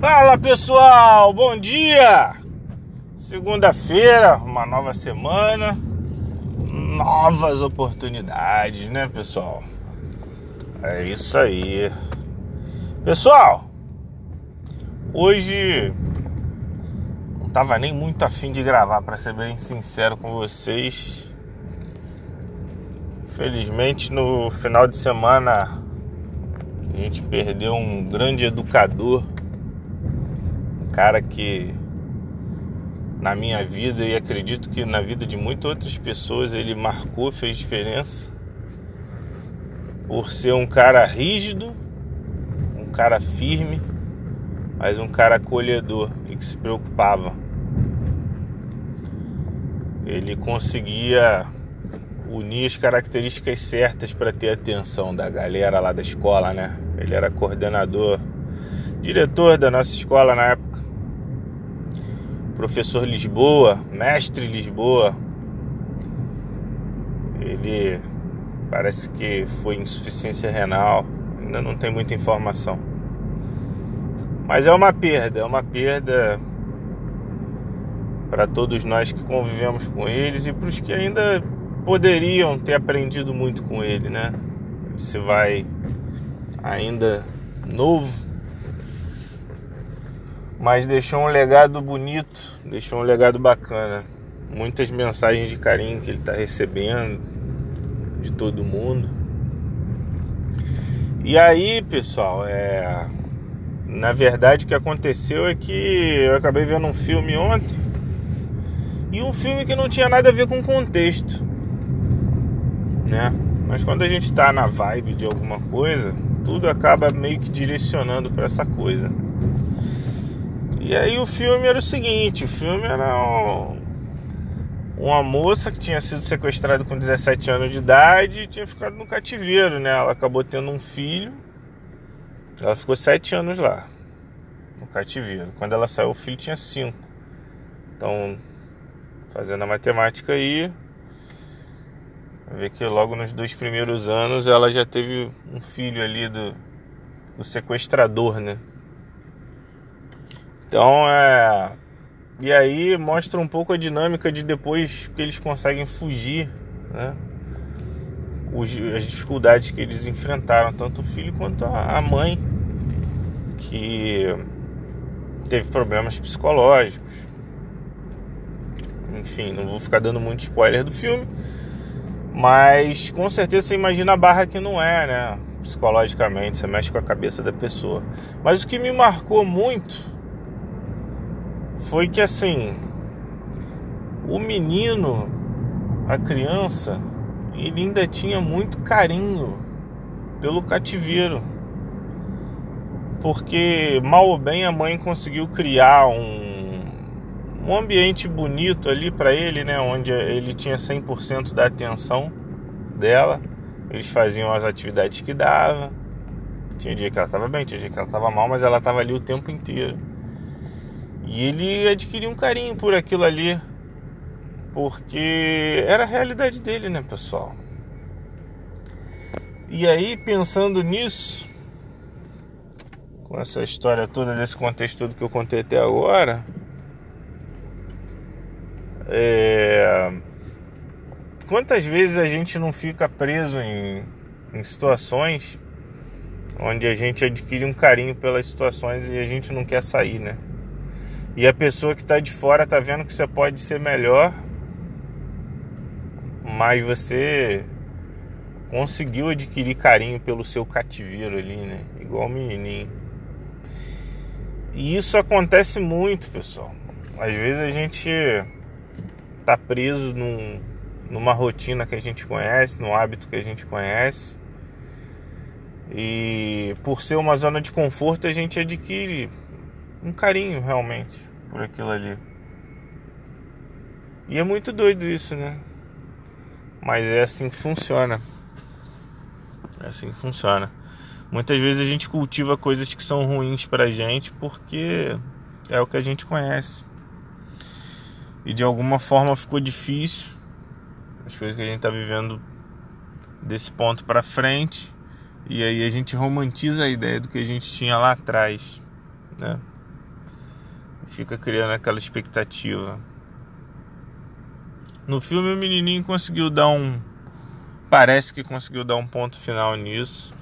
Fala pessoal, bom dia! Segunda-feira, uma nova semana, novas oportunidades, né pessoal? É isso aí. Pessoal, hoje não tava nem muito afim de gravar, para ser bem sincero com vocês. Felizmente no final de semana a gente perdeu um grande educador cara que na minha vida e acredito que na vida de muitas outras pessoas ele marcou, fez diferença por ser um cara rígido, um cara firme, mas um cara acolhedor e que se preocupava. Ele conseguia unir as características certas para ter atenção da galera lá da escola, né? Ele era coordenador, diretor da nossa escola na época professor Lisboa, mestre Lisboa, ele parece que foi insuficiência renal, ainda não tem muita informação. Mas é uma perda, é uma perda para todos nós que convivemos com eles e para os que ainda poderiam ter aprendido muito com ele, né? Você vai ainda novo mas deixou um legado bonito, deixou um legado bacana. Muitas mensagens de carinho que ele está recebendo de todo mundo. E aí, pessoal, é na verdade o que aconteceu é que eu acabei vendo um filme ontem e um filme que não tinha nada a ver com o contexto, né? Mas quando a gente está na vibe de alguma coisa, tudo acaba meio que direcionando para essa coisa. E aí o filme era o seguinte, o filme era um, uma moça que tinha sido sequestrada com 17 anos de idade e tinha ficado no cativeiro, né? Ela acabou tendo um filho. Ela ficou 7 anos lá, no cativeiro. Quando ela saiu, o filho tinha 5. Então, fazendo a matemática aí, ver que logo nos dois primeiros anos ela já teve um filho ali do, do sequestrador, né? Então é. E aí mostra um pouco a dinâmica de depois que eles conseguem fugir, né? As dificuldades que eles enfrentaram, tanto o filho quanto a mãe, que teve problemas psicológicos. Enfim, não vou ficar dando muito spoiler do filme, mas com certeza você imagina a barra que não é, né? Psicologicamente, você mexe com a cabeça da pessoa. Mas o que me marcou muito foi que assim, o menino, a criança, ele ainda tinha muito carinho pelo cativeiro. Porque mal ou bem a mãe conseguiu criar um, um ambiente bonito ali para ele, né, onde ele tinha 100% da atenção dela. Eles faziam as atividades que dava. Tinha dia que ela estava bem, tinha dia que ela estava mal, mas ela estava ali o tempo inteiro. E ele adquiriu um carinho por aquilo ali, porque era a realidade dele, né, pessoal? E aí, pensando nisso, com essa história toda, desse contexto todo que eu contei até agora, é... quantas vezes a gente não fica preso em, em situações onde a gente adquire um carinho pelas situações e a gente não quer sair, né? E a pessoa que está de fora está vendo que você pode ser melhor, mas você conseguiu adquirir carinho pelo seu cativeiro ali, né? Igual o menininho. E isso acontece muito, pessoal. Às vezes a gente tá preso num, numa rotina que a gente conhece, num hábito que a gente conhece. E por ser uma zona de conforto, a gente adquire um carinho realmente por aquilo ali. E é muito doido isso, né? Mas é assim que funciona. É assim que funciona. Muitas vezes a gente cultiva coisas que são ruins pra gente porque é o que a gente conhece. E de alguma forma ficou difícil as coisas que a gente tá vivendo desse ponto para frente. E aí a gente romantiza a ideia do que a gente tinha lá atrás, né? Fica criando aquela expectativa. No filme o menininho conseguiu dar um parece que conseguiu dar um ponto final nisso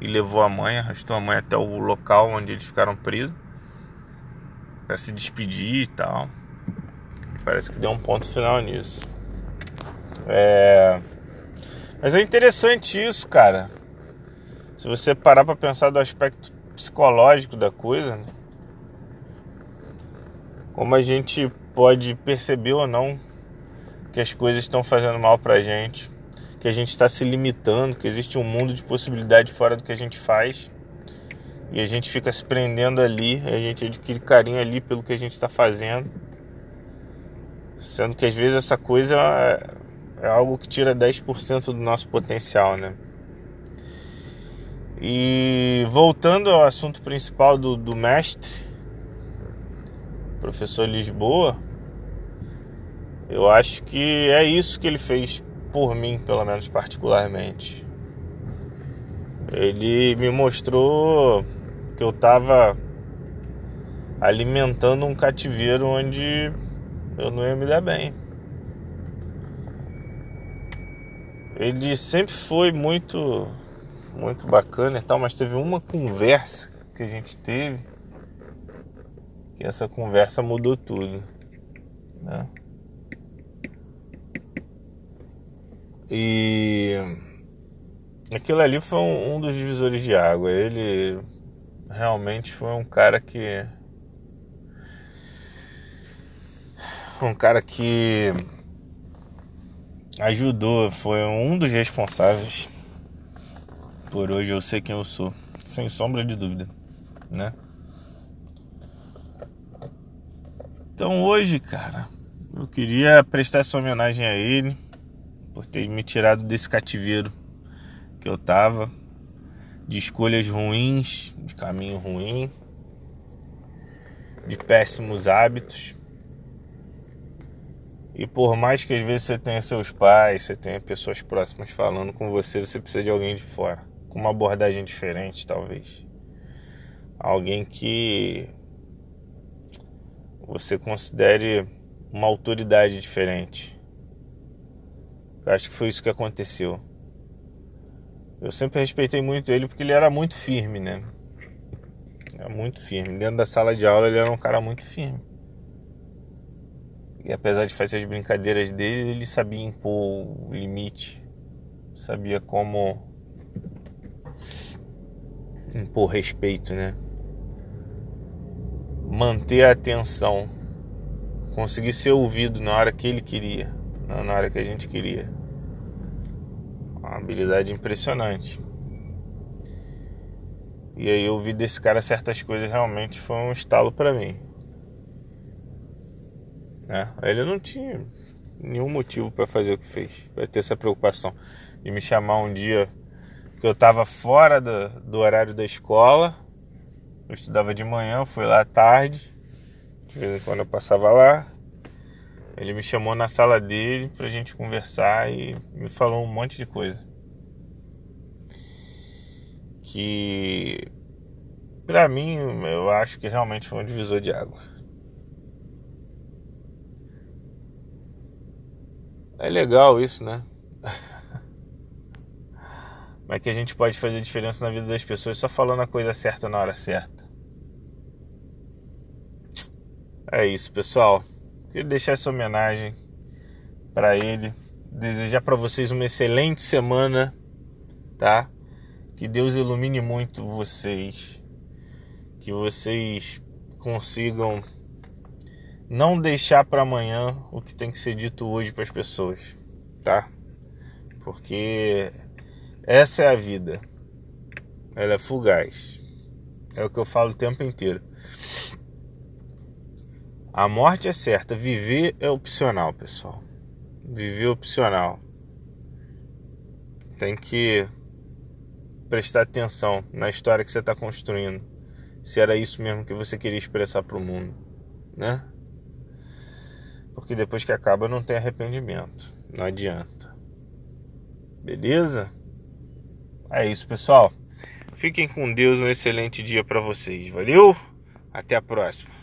e levou a mãe, arrastou a mãe até o local onde eles ficaram presos para se despedir e tal. Parece que deu um ponto final nisso. É... Mas é interessante isso, cara. Se você parar para pensar do aspecto psicológico da coisa, né? Como a gente pode perceber ou não que as coisas estão fazendo mal pra gente que a gente está se limitando, que existe um mundo de possibilidade fora do que a gente faz. E a gente fica se prendendo ali, a gente adquire carinho ali pelo que a gente está fazendo. Sendo que às vezes essa coisa é, é algo que tira 10% do nosso potencial, né? E voltando ao assunto principal do, do mestre, professor Lisboa, eu acho que é isso que ele fez por mim, pelo menos particularmente. Ele me mostrou que eu estava alimentando um cativeiro onde eu não ia me dar bem. Ele sempre foi muito muito bacana e tal, mas teve uma conversa que a gente teve que essa conversa mudou tudo, né? E aquilo ali foi um, um dos divisores de água. Ele realmente foi um cara que. Um cara que ajudou, foi um dos responsáveis por hoje eu sei quem eu sou, sem sombra de dúvida, né? Então hoje, cara, eu queria prestar essa homenagem a ele por ter me tirado desse cativeiro que eu tava, de escolhas ruins, de caminho ruim, de péssimos hábitos. E por mais que às vezes você tenha seus pais, você tenha pessoas próximas falando com você, você precisa de alguém de fora, com uma abordagem diferente, talvez. Alguém que você considere uma autoridade diferente eu acho que foi isso que aconteceu. Eu sempre respeitei muito ele porque ele era muito firme, né? Era muito firme. Dentro da sala de aula ele era um cara muito firme. E apesar de fazer as brincadeiras dele, ele sabia impor o limite. Sabia como impor respeito, né? Manter a atenção. Conseguir ser ouvido na hora que ele queria, na hora que a gente queria. Uma habilidade impressionante. E aí eu vi desse cara certas coisas realmente foi um estalo para mim. Né? Ele não tinha nenhum motivo para fazer o que fez, para ter essa preocupação de me chamar um dia que eu estava fora do, do, horário da escola. Eu estudava de manhã, fui lá à tarde. De vez em quando eu passava lá. Ele me chamou na sala dele pra gente conversar e me falou um monte de coisa. Que pra mim eu acho que realmente foi um divisor de água. É legal isso, né? É que a gente pode fazer diferença na vida das pessoas só falando a coisa certa na hora certa? É isso, pessoal. Queria deixar essa homenagem para ele. Desejar para vocês uma excelente semana, tá? Que Deus ilumine muito vocês. Que vocês consigam não deixar para amanhã o que tem que ser dito hoje para as pessoas, tá? Porque essa é a vida. Ela é fugaz. É o que eu falo o tempo inteiro. A morte é certa, viver é opcional, pessoal. Viver é opcional. Tem que prestar atenção na história que você está construindo. Se era isso mesmo que você queria expressar para o mundo, né? Porque depois que acaba não tem arrependimento. Não adianta. Beleza? É isso, pessoal. Fiquem com Deus. Um excelente dia para vocês. Valeu? Até a próxima.